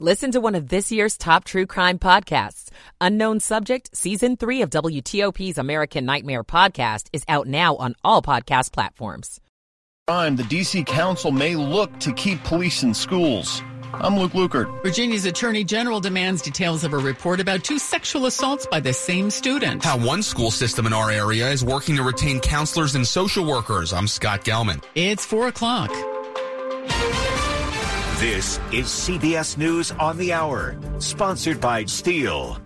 Listen to one of this year's top true crime podcasts. Unknown Subject, Season 3 of WTOP's American Nightmare podcast is out now on all podcast platforms. Crime, the D.C. Council may look to keep police in schools. I'm Luke Lukert. Virginia's Attorney General demands details of a report about two sexual assaults by the same student. How one school system in our area is working to retain counselors and social workers. I'm Scott Gelman. It's 4 o'clock. This is CBS News on the Hour, sponsored by Steel.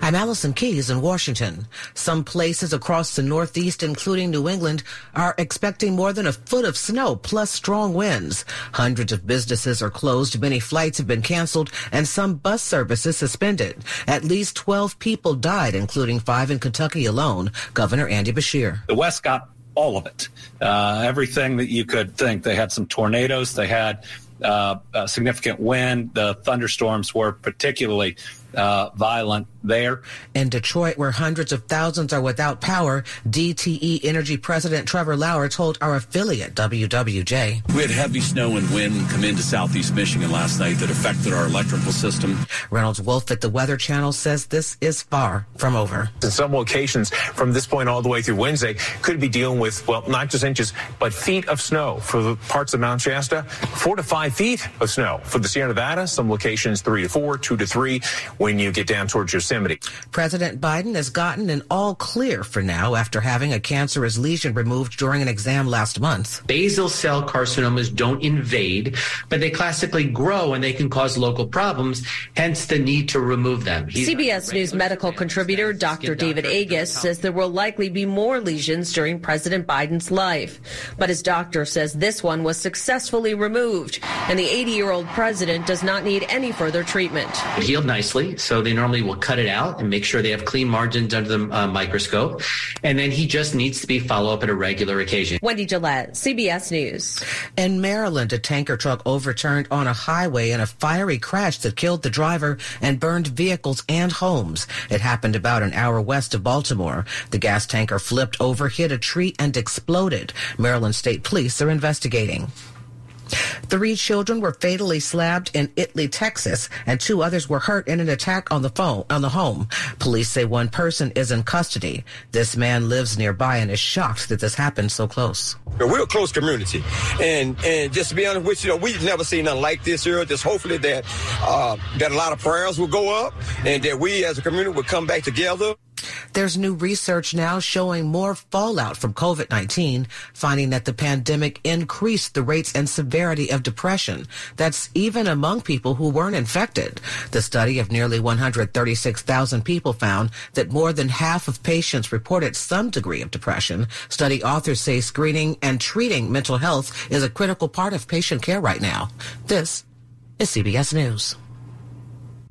I'm Allison Keyes in Washington. Some places across the Northeast, including New England, are expecting more than a foot of snow plus strong winds. Hundreds of businesses are closed, many flights have been canceled, and some bus services suspended. At least 12 people died, including five in Kentucky alone. Governor Andy Beshear. The West got all of it, uh, everything that you could think. They had some tornadoes, they had Uh, significant wind. The thunderstorms were particularly uh, violent there. In Detroit, where hundreds of thousands are without power, DTE Energy President Trevor Lauer told our affiliate WWJ. We had heavy snow and wind come into southeast Michigan last night that affected our electrical system. Reynolds Wolf at the Weather Channel says this is far from over. In some locations, from this point all the way through Wednesday, could be dealing with, well, not just inches, but feet of snow for the parts of Mount Shasta, four to five feet of snow for the Sierra Nevada, some locations three to four, two to three when you get down towards Yosemite. President Biden has gotten an all clear for now after having a cancerous lesion removed during an exam last month. Basal cell carcinomas don't invade, but they classically grow and they can cause local problems, hence the need to remove them. He's CBS News medical contributor Dr. David Agus says there will likely be more lesions during President Biden's life. But his doctor says this one was successfully removed, and the 80 year old president does not need any further treatment. It healed nicely, so they normally will cut it out and make sure they have clean margins under the uh, microscope. And then he just needs to be follow up at a regular occasion. Wendy Gillette, CBS News. In Maryland, a tanker truck overturned on a highway in a fiery crash that killed the driver and burned vehicles and homes. It happened about an hour west of Baltimore. The gas tanker flipped over, hit a tree, and exploded. Maryland State Police are investigating. Three children were fatally stabbed in Italy, Texas, and two others were hurt in an attack on the phone on the home. Police say one person is in custody. This man lives nearby and is shocked that this happened so close. We're a close community, and and just to be honest with you, we've never seen nothing like this here. Just hopefully that uh, that a lot of prayers will go up, and that we as a community will come back together. There's new research now showing more fallout from COVID-19, finding that the pandemic increased the rates and severity of depression. That's even among people who weren't infected. The study of nearly 136,000 people found that more than half of patients reported some degree of depression. Study authors say screening and treating mental health is a critical part of patient care right now. This is CBS News.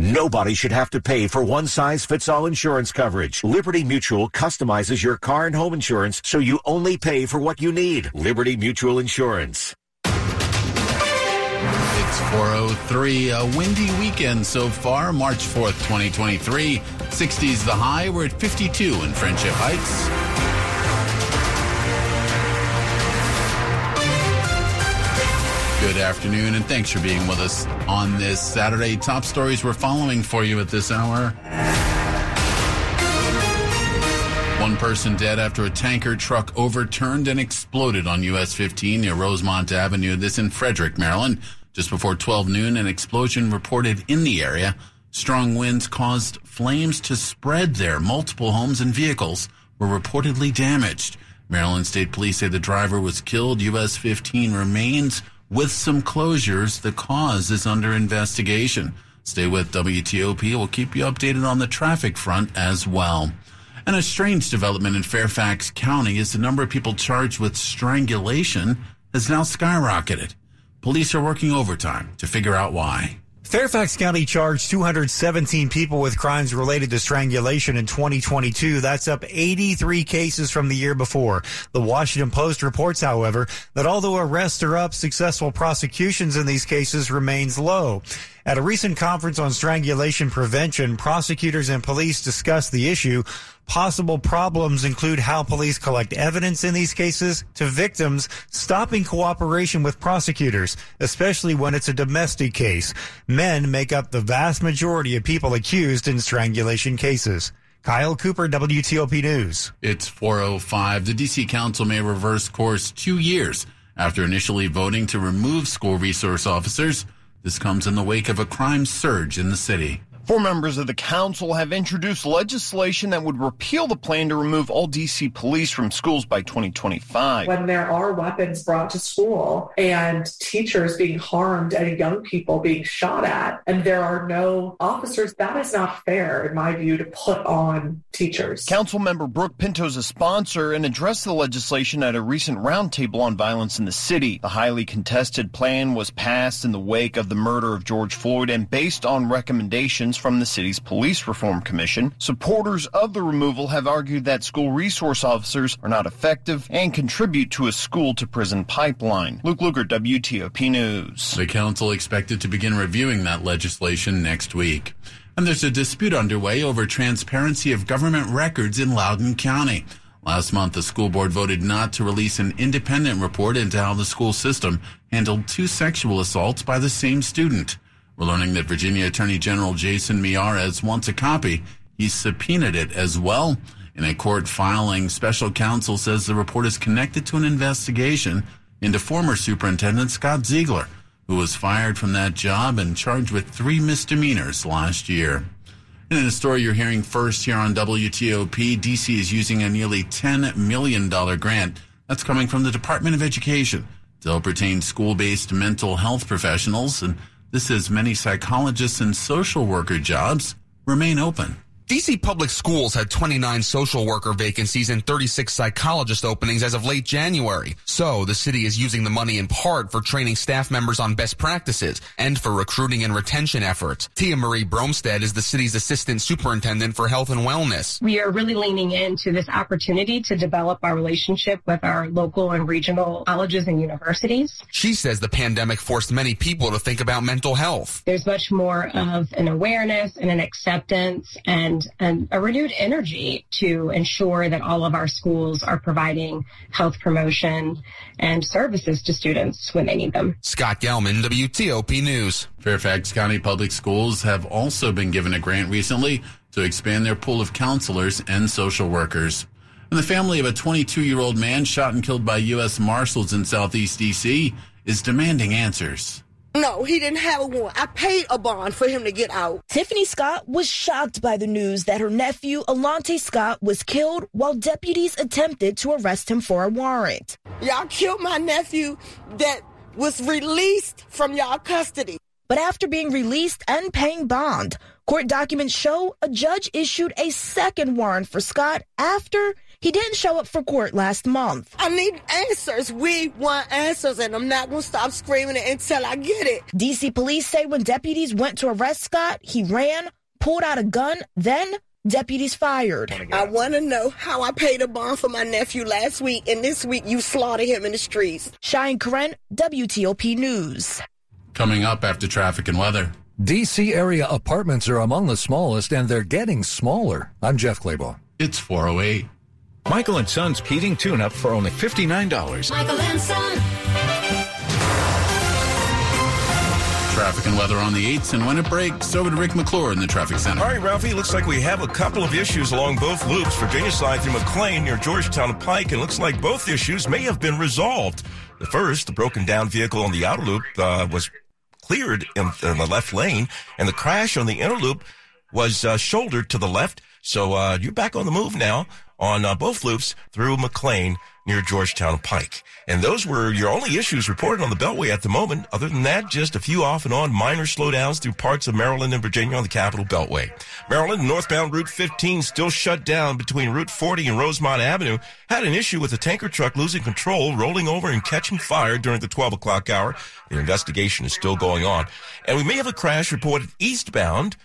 Nobody should have to pay for one size fits all insurance coverage. Liberty Mutual customizes your car and home insurance so you only pay for what you need. Liberty Mutual Insurance. It's 403, a windy weekend so far, March 4th, 2023. 60s the high. We're at 52 in Friendship Heights. Good afternoon, and thanks for being with us on this Saturday. Top stories we're following for you at this hour. One person dead after a tanker truck overturned and exploded on US 15 near Rosemont Avenue. This in Frederick, Maryland. Just before 12 noon, an explosion reported in the area. Strong winds caused flames to spread there. Multiple homes and vehicles were reportedly damaged. Maryland State Police say the driver was killed. US 15 remains with some closures. The cause is under investigation. Stay with WTOP. We'll keep you updated on the traffic front as well. And a strange development in Fairfax County is the number of people charged with strangulation has now skyrocketed. Police are working overtime to figure out why. Fairfax County charged 217 people with crimes related to strangulation in 2022. That's up 83 cases from the year before. The Washington Post reports, however, that although arrests are up, successful prosecutions in these cases remains low. At a recent conference on strangulation prevention, prosecutors and police discussed the issue. Possible problems include how police collect evidence in these cases to victims stopping cooperation with prosecutors, especially when it's a domestic case. Men make up the vast majority of people accused in strangulation cases. Kyle Cooper, WTOP News. It's 405. The D.C. Council may reverse course two years after initially voting to remove school resource officers. This comes in the wake of a crime surge in the city. Four members of the council have introduced legislation that would repeal the plan to remove all DC police from schools by 2025. When there are weapons brought to school and teachers being harmed and young people being shot at, and there are no officers, that is not fair, in my view, to put on teachers. Council member Brooke Pinto is a sponsor and addressed the legislation at a recent roundtable on violence in the city. The highly contested plan was passed in the wake of the murder of George Floyd and based on recommendations from the city's Police Reform Commission. Supporters of the removal have argued that school resource officers are not effective and contribute to a school to prison pipeline. Luke Lukert, WTOP News. The council expected to begin reviewing that legislation next week. And there's a dispute underway over transparency of government records in Loudoun County. Last month, the school board voted not to release an independent report into how the school system handled two sexual assaults by the same student. We're learning that Virginia Attorney General Jason Miyares wants a copy. He subpoenaed it as well. In a court filing, special counsel says the report is connected to an investigation into former Superintendent Scott Ziegler, who was fired from that job and charged with three misdemeanors last year. And in a story you're hearing first here on WTOP, DC is using a nearly $10 million grant that's coming from the Department of Education to help retain school based mental health professionals and this is many psychologists and social worker jobs remain open. DC Public Schools had 29 social worker vacancies and 36 psychologist openings as of late January. So the city is using the money in part for training staff members on best practices and for recruiting and retention efforts. Tia Marie Brumsted is the city's assistant superintendent for health and wellness. We are really leaning into this opportunity to develop our relationship with our local and regional colleges and universities. She says the pandemic forced many people to think about mental health. There's much more of an awareness and an acceptance and and a renewed energy to ensure that all of our schools are providing health promotion and services to students when they need them. Scott Gelman, WTOP News. Fairfax County Public Schools have also been given a grant recently to expand their pool of counselors and social workers. And the family of a 22 year old man shot and killed by U.S. Marshals in Southeast D.C. is demanding answers. No, he didn't have a warrant. I paid a bond for him to get out. Tiffany Scott was shocked by the news that her nephew, Alante Scott, was killed while deputies attempted to arrest him for a warrant. Y'all killed my nephew that was released from y'all custody. But after being released and paying bond, court documents show a judge issued a second warrant for Scott after he didn't show up for court last month. I need answers. We want answers, and I'm not going to stop screaming it until I get it. DC police say when deputies went to arrest Scott, he ran, pulled out a gun, then deputies fired. I want to know how I paid a bond for my nephew last week, and this week you slaughtered him in the streets. Shine Karen, WTOP News. Coming up after traffic and weather. DC area apartments are among the smallest, and they're getting smaller. I'm Jeff Clabaugh. It's 408. Michael and Son's heating tune-up for only $59. Michael and Son. Traffic and weather on the 8s, and when it breaks, over to Rick McClure in the traffic center. All right, Ralphie, looks like we have a couple of issues along both loops. Virginia side through McLean near Georgetown Pike, and looks like both issues may have been resolved. The first, the broken down vehicle on the outer loop, uh, was cleared in, in, the left lane, and the crash on the inner loop was uh, shouldered to the left. So uh, you're back on the move now on uh, both loops through McLean near Georgetown Pike. And those were your only issues reported on the Beltway at the moment. Other than that, just a few off and on minor slowdowns through parts of Maryland and Virginia on the Capital Beltway. Maryland northbound Route 15 still shut down between Route 40 and Rosemont Avenue. Had an issue with a tanker truck losing control, rolling over and catching fire during the 12 o'clock hour. The investigation is still going on. And we may have a crash reported eastbound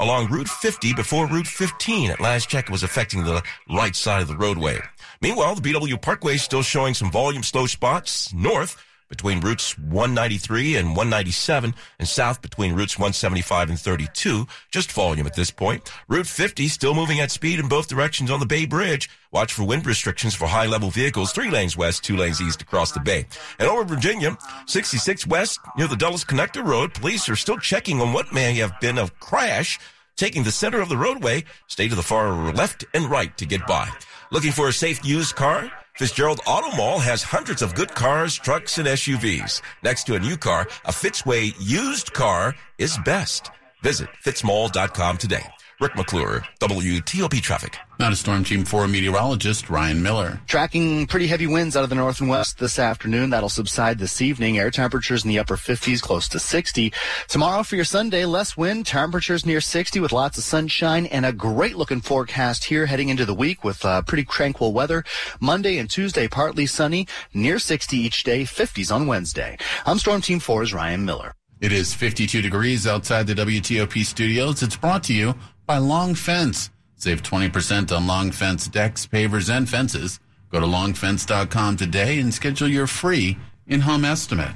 along Route 50 before Route 15. At last check, was affecting the right side of the roadway. Meanwhile, the BW Parkway is still showing some volume slow spots north between routes 193 and 197 and south between routes 175 and 32. Just volume at this point. Route 50 still moving at speed in both directions on the Bay Bridge. Watch for wind restrictions for high level vehicles, three lanes west, two lanes east across the bay. And over Virginia, 66 west near the Dulles Connector Road, police are still checking on what may have been a crash taking the center of the roadway. Stay to the far left and right to get by. Looking for a safe used car? Fitzgerald Auto Mall has hundreds of good cars, trucks, and SUVs. Next to a new car, a Fitzway used car is best. Visit fitzmall.com today. Rick McClure, WTOP Traffic. Now a Storm Team 4 meteorologist Ryan Miller. Tracking pretty heavy winds out of the north and west this afternoon. That'll subside this evening. Air temperatures in the upper 50s, close to 60. Tomorrow for your Sunday, less wind, temperatures near 60 with lots of sunshine and a great looking forecast here heading into the week with uh, pretty tranquil weather. Monday and Tuesday, partly sunny, near 60 each day, 50s on Wednesday. I'm Storm Team 4's Ryan Miller. It is 52 degrees outside the WTOP studios. It's brought to you by Long Fence. Save 20% on Long Fence decks, pavers, and fences. Go to longfence.com today and schedule your free in-home estimate.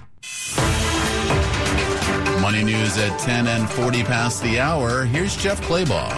Money news at 10 and 40 past the hour. Here's Jeff Clabaugh.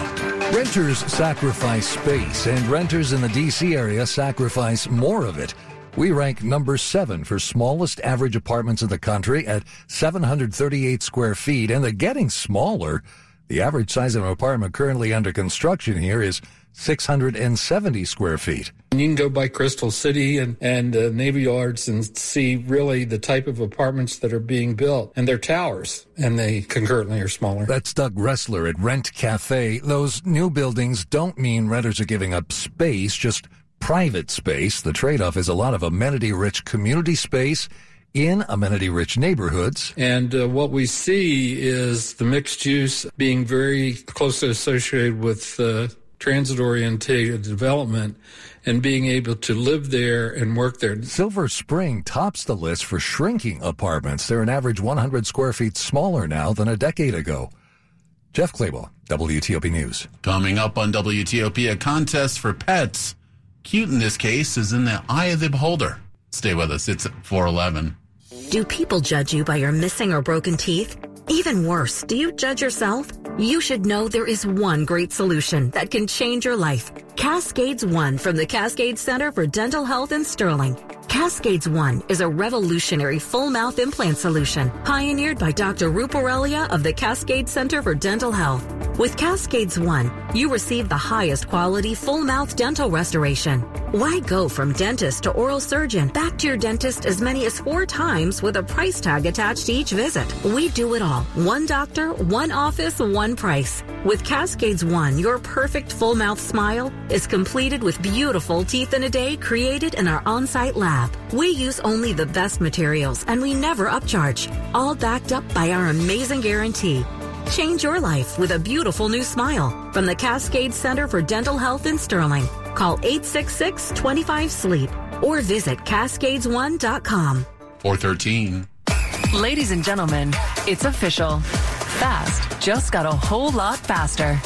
Renters sacrifice space, and renters in the D.C. area sacrifice more of it. We rank number seven for smallest average apartments in the country at 738 square feet, and they're getting smaller. The average size of an apartment currently under construction here is 670 square feet. You can go by Crystal City and, and uh, Navy Yards and see really the type of apartments that are being built. And they're towers, and they concurrently are smaller. That's Doug Ressler at Rent Cafe. Those new buildings don't mean renters are giving up space, just private space. The trade off is a lot of amenity rich community space in amenity rich neighborhoods. And uh, what we see is the mixed use being very closely associated with uh, transit oriented development and being able to live there and work there. Silver Spring tops the list for shrinking apartments. They're an average 100 square feet smaller now than a decade ago. Jeff Clabaugh, WTOP News. Coming up on WTOP, a contest for pets. Cute in this case is in the eye of the beholder. Stay with us. It's 411. Do people judge you by your missing or broken teeth? Even worse, do you judge yourself? You should know there is one great solution that can change your life. Cascades One from the Cascade Center for Dental Health in Sterling. Cascades One is a revolutionary full mouth implant solution pioneered by Dr. Ruparelia of the Cascade Center for Dental Health. With Cascades One, you receive the highest quality full mouth dental restoration. Why go from dentist to oral surgeon back to your dentist as many as four times with a price tag attached to each visit? We do it all. One doctor, one office, one price. With Cascades One, your perfect full mouth smile is completed with beautiful teeth in a day created in our on site lab. We use only the best materials and we never upcharge, all backed up by our amazing guarantee. Change your life with a beautiful new smile from the Cascade Center for Dental Health in Sterling. Call 866 25 Sleep or visit cascades1.com. 413. Ladies and gentlemen, it's official. Fast just got a whole lot faster.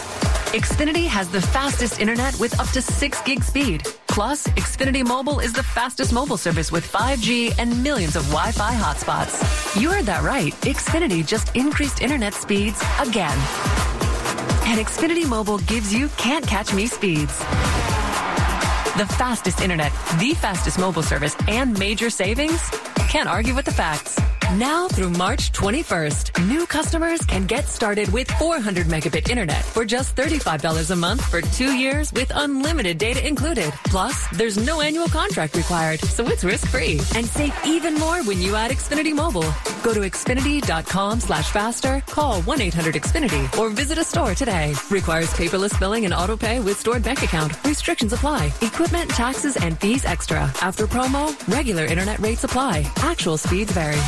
Xfinity has the fastest internet with up to 6 gig speed. Plus, Xfinity Mobile is the fastest mobile service with 5G and millions of Wi Fi hotspots. You heard that right. Xfinity just increased internet speeds again. And Xfinity Mobile gives you can't catch me speeds. The fastest internet, the fastest mobile service, and major savings? Can't argue with the facts. Now through March 21st, new customers can get started with 400 megabit internet for just $35 a month for two years with unlimited data included. Plus, there's no annual contract required, so it's risk-free. And save even more when you add Xfinity Mobile. Go to Xfinity.com slash faster, call 1-800-XFINITY, or visit a store today. Requires paperless billing and auto pay with stored bank account. Restrictions apply. Equipment, taxes, and fees extra. After promo, regular internet rates apply. Actual speeds vary.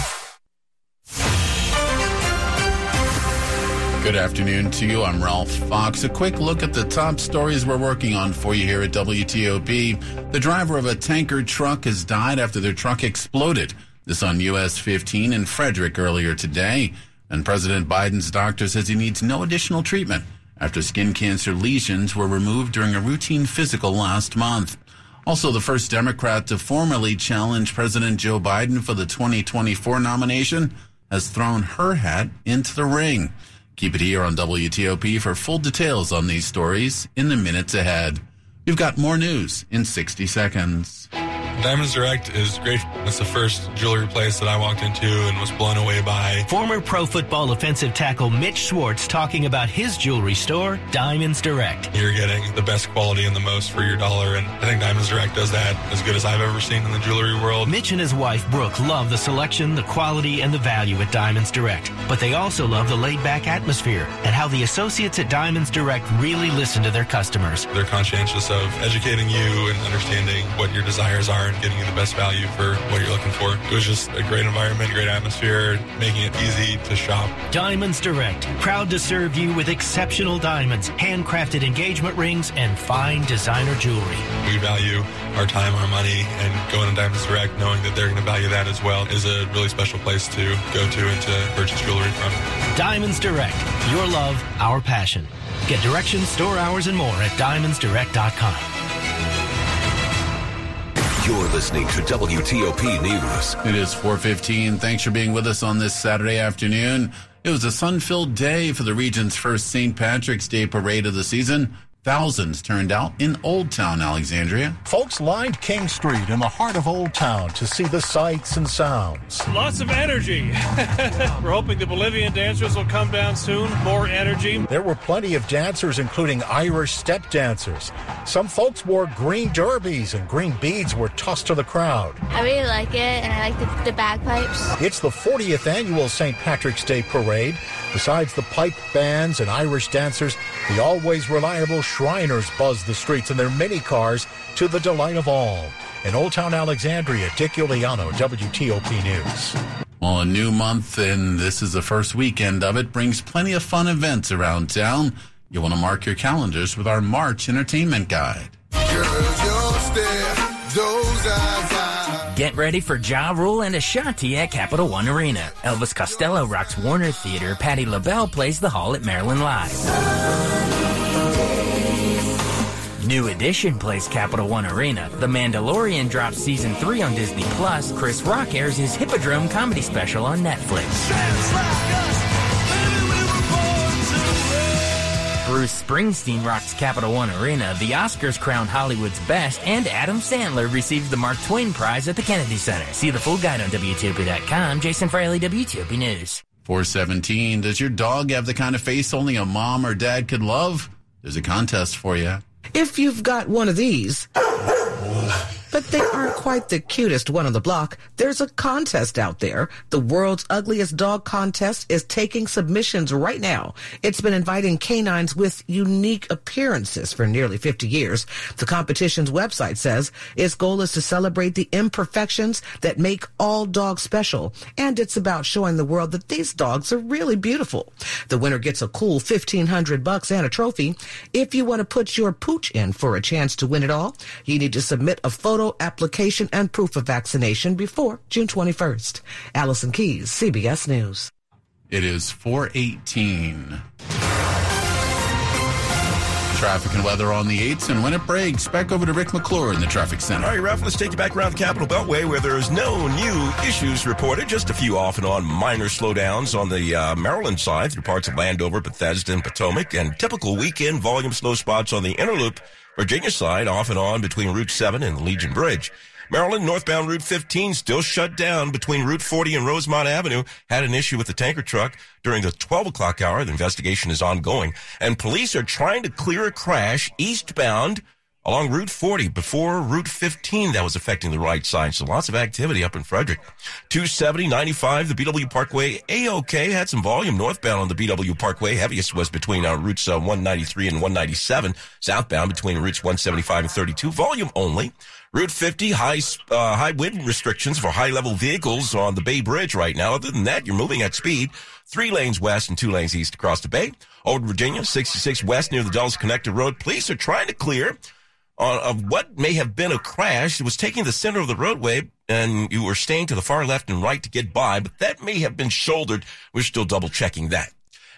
Good afternoon to you. I'm Ralph Fox. A quick look at the top stories we're working on for you here at WTOP. The driver of a tanker truck has died after their truck exploded. This on US 15 in Frederick earlier today. And President Biden's doctor says he needs no additional treatment after skin cancer lesions were removed during a routine physical last month. Also, the first Democrat to formally challenge President Joe Biden for the 2024 nomination has thrown her hat into the ring. Keep it here on WTOP for full details on these stories in the minutes ahead. We've got more news in 60 seconds. Diamonds Direct is great. It's the first jewelry place that I walked into and was blown away by. Former pro football offensive tackle Mitch Schwartz talking about his jewelry store, Diamonds Direct. You're getting the best quality and the most for your dollar, and I think Diamonds Direct does that as good as I've ever seen in the jewelry world. Mitch and his wife Brooke love the selection, the quality, and the value at Diamonds Direct, but they also love the laid back atmosphere and how the associates at Diamonds Direct really listen to their customers. They're conscientious of educating you and understanding what your desires are and getting you the best value for what you're looking for. It was just a great environment, great atmosphere, making it easy to shop. Diamonds Direct, proud to serve you with exceptional diamonds, handcrafted engagement rings, and fine designer jewelry. We value our time, our money, and going to Diamonds Direct, knowing that they're going to value that as well, is a really special place to go to and to purchase jewelry from. Diamonds Direct, your love, our passion. Get directions, store hours, and more at diamondsdirect.com. You're listening to WTOP News. It is 415. Thanks for being with us on this Saturday afternoon. It was a sun-filled day for the region's first St. Patrick's Day parade of the season. Thousands turned out in Old Town Alexandria. Folks lined King Street in the heart of Old Town to see the sights and sounds. Lots of energy. We're hoping the Bolivian dancers will come down soon. More energy. There were plenty of dancers, including Irish step dancers. Some folks wore green derbies and green beads were tossed to the crowd. I really like it, and I like the, the bagpipes. It's the 40th annual St. Patrick's Day parade. Besides the pipe bands and Irish dancers, the always reliable Shriners buzz the streets in their mini cars to the delight of all. In Old Town Alexandria, Dick Uliano, WTOP News. Well, a new month, and this is the first weekend of it, brings plenty of fun events around town. You want to mark your calendars with our March entertainment guide. Get ready for Ja Rule and Ashanti at Capital One Arena. Elvis Costello rocks Warner Theater. Patti LaBelle plays the Hall at Maryland Live. New Edition plays Capital One Arena. The Mandalorian drops season 3 on Disney Plus. Chris Rock airs his Hippodrome comedy special on Netflix. Bruce Springsteen rocks Capital One Arena. The Oscars crown Hollywood's best, and Adam Sandler receives the Mark Twain Prize at the Kennedy Center. See the full guide on WTOP.com. Jason Fraley, WTOP News. 417. Does your dog have the kind of face only a mom or dad could love? There's a contest for you. If you've got one of these, but they aren't quite the cutest one on the block, there's a contest out there. The world's ugliest dog contest is taking submissions right now. It's been inviting canines with unique appearances for nearly 50 years. The competition's website says its goal is to celebrate the imperfections that make all dogs special. And it's about showing the world that these dogs are really beautiful. The winner gets a cool 1500 bucks and a trophy. If you want to put your pooch in for a chance to win it all, you need to submit a photo application and proof of vaccination before June 21st. Allison Keyes, CBS News. It is 418. Traffic and weather on the 8s, and when it breaks, back over to Rick McClure in the traffic center. All right, Ralph, let's take you back around the Capitol Beltway where there's no new issues reported, just a few off and on minor slowdowns on the uh, Maryland side through parts of Landover, Bethesda, and Potomac, and typical weekend volume slow spots on the inner loop, Virginia side off and on between Route 7 and Legion Bridge. Maryland northbound Route 15 still shut down between Route 40 and Rosemont Avenue. Had an issue with the tanker truck during the 12 o'clock hour. The investigation is ongoing and police are trying to clear a crash eastbound along Route 40 before Route 15 that was affecting the right side. So lots of activity up in Frederick. 270, 95, the BW Parkway AOK had some volume northbound on the BW Parkway. Heaviest was between uh, routes uh, 193 and 197. Southbound between routes 175 and 32. Volume only. Route 50, high, uh, high wind restrictions for high level vehicles on the Bay Bridge right now. Other than that, you're moving at speed. Three lanes west and two lanes east across the Bay. Old Virginia, 66 west near the Dulles Connector Road. Police are trying to clear of what may have been a crash. It was taking the center of the roadway and you were staying to the far left and right to get by, but that may have been shouldered. We're still double checking that.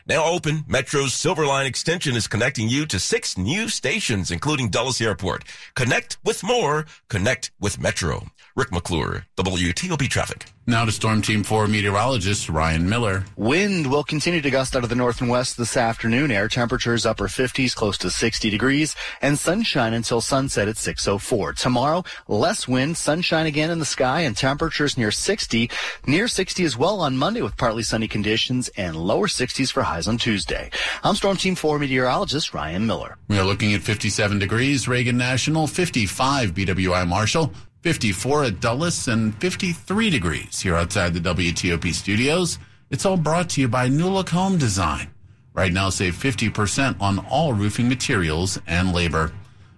Now open, Metro's Silver Line extension is connecting you to six new stations, including Dulles Airport. Connect with more. Connect with Metro. Rick McClure, WTOP Traffic. Now to Storm Team 4 meteorologist Ryan Miller. Wind will continue to gust out of the north and west this afternoon. Air temperatures upper 50s, close to 60 degrees, and sunshine until sunset at 6.04. Tomorrow, less wind, sunshine again in the sky, and temperatures near 60. Near 60 as well on Monday with partly sunny conditions and lower 60s for highs on Tuesday. I'm Storm Team 4 meteorologist Ryan Miller. We are looking at 57 degrees, Reagan National, 55 BWI Marshall. 54 at Dulles and 53 degrees here outside the WTOP studios. It's all brought to you by New Look Home Design. Right now, save 50% on all roofing materials and labor.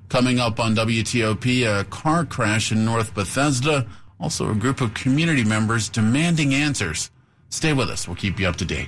Coming up on WTOP, a car crash in North Bethesda. Also, a group of community members demanding answers. Stay with us. We'll keep you up to date.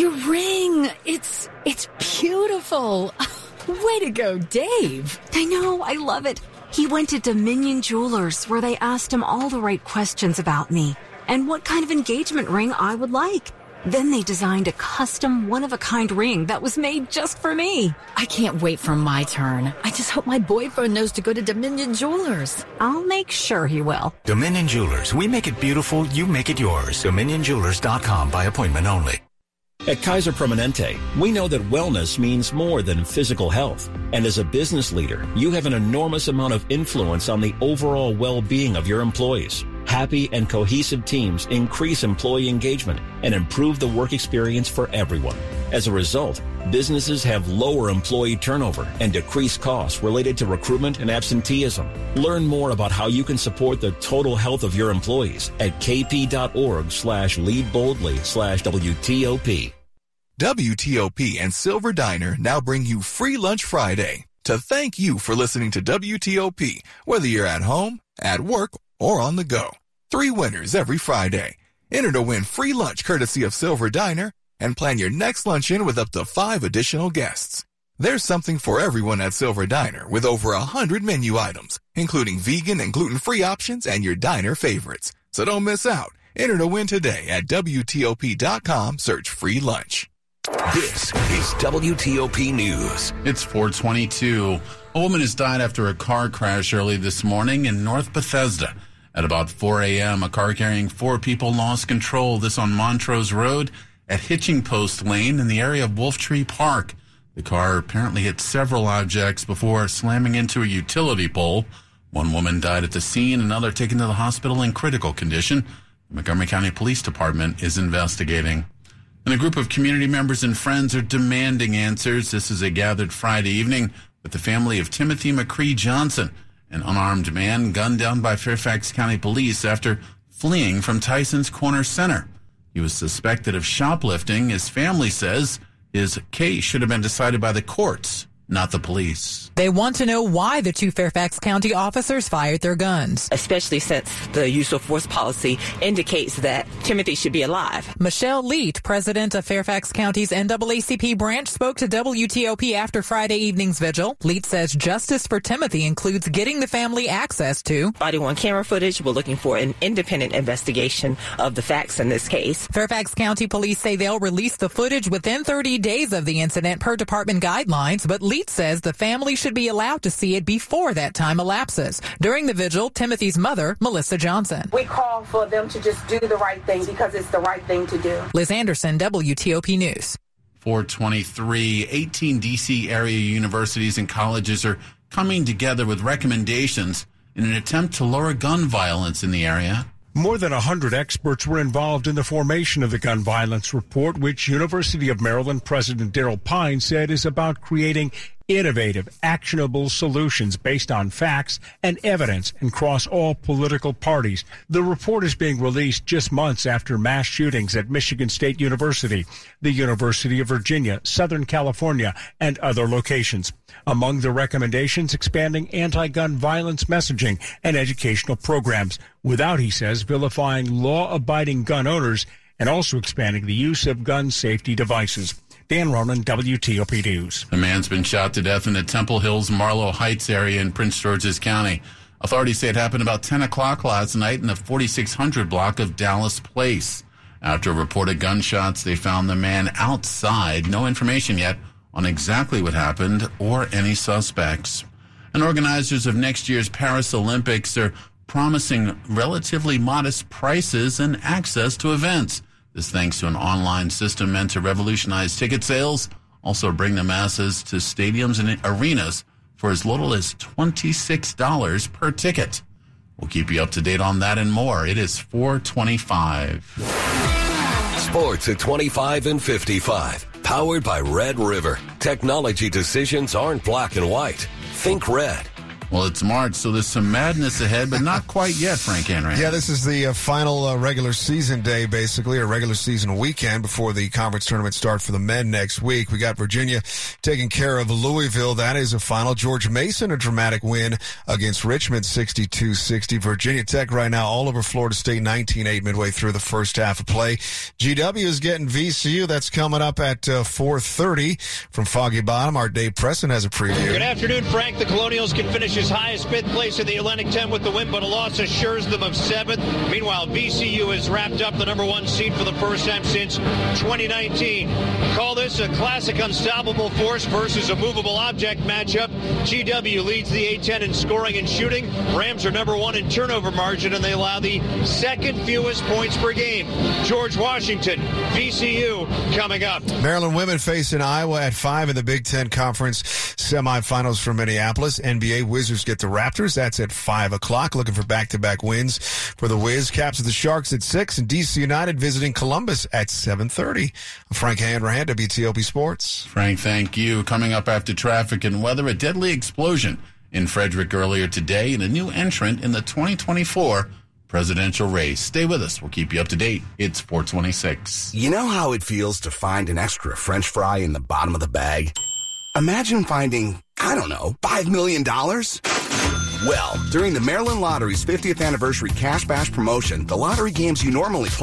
Your ring. It's it's beautiful. Way to go, Dave. I know, I love it. He went to Dominion Jewelers where they asked him all the right questions about me and what kind of engagement ring I would like. Then they designed a custom one of a kind ring that was made just for me. I can't wait for my turn. I just hope my boyfriend knows to go to Dominion Jewelers. I'll make sure he will. Dominion Jewelers. We make it beautiful, you make it yours. DominionJewelers.com by appointment only. At Kaiser Permanente, we know that wellness means more than physical health. And as a business leader, you have an enormous amount of influence on the overall well-being of your employees. Happy and cohesive teams increase employee engagement and improve the work experience for everyone. As a result, businesses have lower employee turnover and decreased costs related to recruitment and absenteeism. Learn more about how you can support the total health of your employees at kp.org slash lead boldly slash WTOP. WTOP and Silver Diner now bring you Free Lunch Friday to thank you for listening to WTOP, whether you're at home, at work, or on the go. Three winners every Friday. Enter to win free lunch courtesy of Silver Diner and plan your next luncheon with up to five additional guests. There's something for everyone at Silver Diner with over a hundred menu items, including vegan and gluten-free options and your diner favorites. So don't miss out. Enter to win today at WTOP.com. Search free lunch. This is WTOP News. It's 422. A woman has died after a car crash early this morning in North Bethesda. At about 4 a.m., a car carrying four people lost control. This on Montrose Road at Hitching Post Lane in the area of Wolf Tree Park. The car apparently hit several objects before slamming into a utility pole. One woman died at the scene, another taken to the hospital in critical condition. The Montgomery County Police Department is investigating. And a group of community members and friends are demanding answers. This is a gathered Friday evening with the family of Timothy McCree Johnson, an unarmed man gunned down by Fairfax County Police after fleeing from Tyson's Corner Center. He was suspected of shoplifting. His family says his case should have been decided by the courts, not the police. They want to know why the two Fairfax County officers fired their guns. Especially since the use of force policy indicates that Timothy should be alive. Michelle Leet, president of Fairfax County's NAACP branch, spoke to WTOP after Friday evening's vigil. Leet says justice for Timothy includes getting the family access to body worn camera footage. We're looking for an independent investigation of the facts in this case. Fairfax County police say they'll release the footage within 30 days of the incident per department guidelines, but Leet says the family should be allowed to see it before that time elapses. During the vigil, Timothy's mother, Melissa Johnson. We call for them to just do the right thing because it's the right thing to do. Liz Anderson, WTOP News. 423, 18 D.C. area universities and colleges are coming together with recommendations in an attempt to lower gun violence in the area. More than 100 experts were involved in the formation of the gun violence report, which University of Maryland President Darryl Pines said is about creating innovative, actionable solutions based on facts and evidence and all political parties. The report is being released just months after mass shootings at Michigan State University, the University of Virginia, Southern California, and other locations. Among the recommendations, expanding anti-gun violence messaging and educational programs without, he says, vilifying law-abiding gun owners and also expanding the use of gun safety devices. Dan Ronan, WTOP News. A man's been shot to death in the Temple Hills Marlow Heights area in Prince George's County. Authorities say it happened about 10 o'clock last night in the 4600 block of Dallas Place. After reported gunshots, they found the man outside. No information yet on exactly what happened or any suspects. And organizers of next year's Paris Olympics are promising relatively modest prices and access to events. This thanks to an online system meant to revolutionize ticket sales, also bring the masses to stadiums and arenas for as little as $26 per ticket. We'll keep you up to date on that and more. It is 425. Sports at 25 and 55. Powered by Red River. Technology decisions aren't black and white. Think red. Well, it's March, so there's some madness ahead, but not quite yet, Frank Hanrahan. Yeah, this is the uh, final uh, regular season day, basically, or regular season weekend before the conference tournament start for the men next week. We got Virginia taking care of Louisville. That is a final. George Mason, a dramatic win against Richmond, 62-60. Virginia Tech right now all over Florida State, 19-8 midway through the first half of play. GW is getting VCU. That's coming up at uh, 4.30 from Foggy Bottom. Our Dave Preston has a preview. Good afternoon, Frank. The Colonials can finish his highest fifth place in the Atlantic 10 with the win, but a loss assures them of seventh. Meanwhile, VCU has wrapped up the number one seed for the first time since 2019. Call this a classic unstoppable force versus a movable object matchup. GW leads the A10 in scoring and shooting. Rams are number one in turnover margin, and they allow the second fewest points per game. George Washington, VCU, coming up. Maryland women facing Iowa at five in the Big Ten Conference semifinals for Minneapolis. NBA Wizards get the Raptors. That's at five o'clock. Looking for back-to-back wins for the Wiz. Caps of the Sharks at six, and DC United visiting Columbus at seven thirty. Frank Hanrahan, WTOP Sports. Frank, thank you. Coming up after traffic and weather, a deadly explosion in Frederick earlier today, and a new entrant in the 2024 presidential race. Stay with us. We'll keep you up to date. It's 426. You know how it feels to find an extra French fry in the bottom of the bag? Imagine finding, I don't know, $5 million? Well, during the Maryland Lottery's 50th anniversary Cash Bash promotion, the lottery games you normally play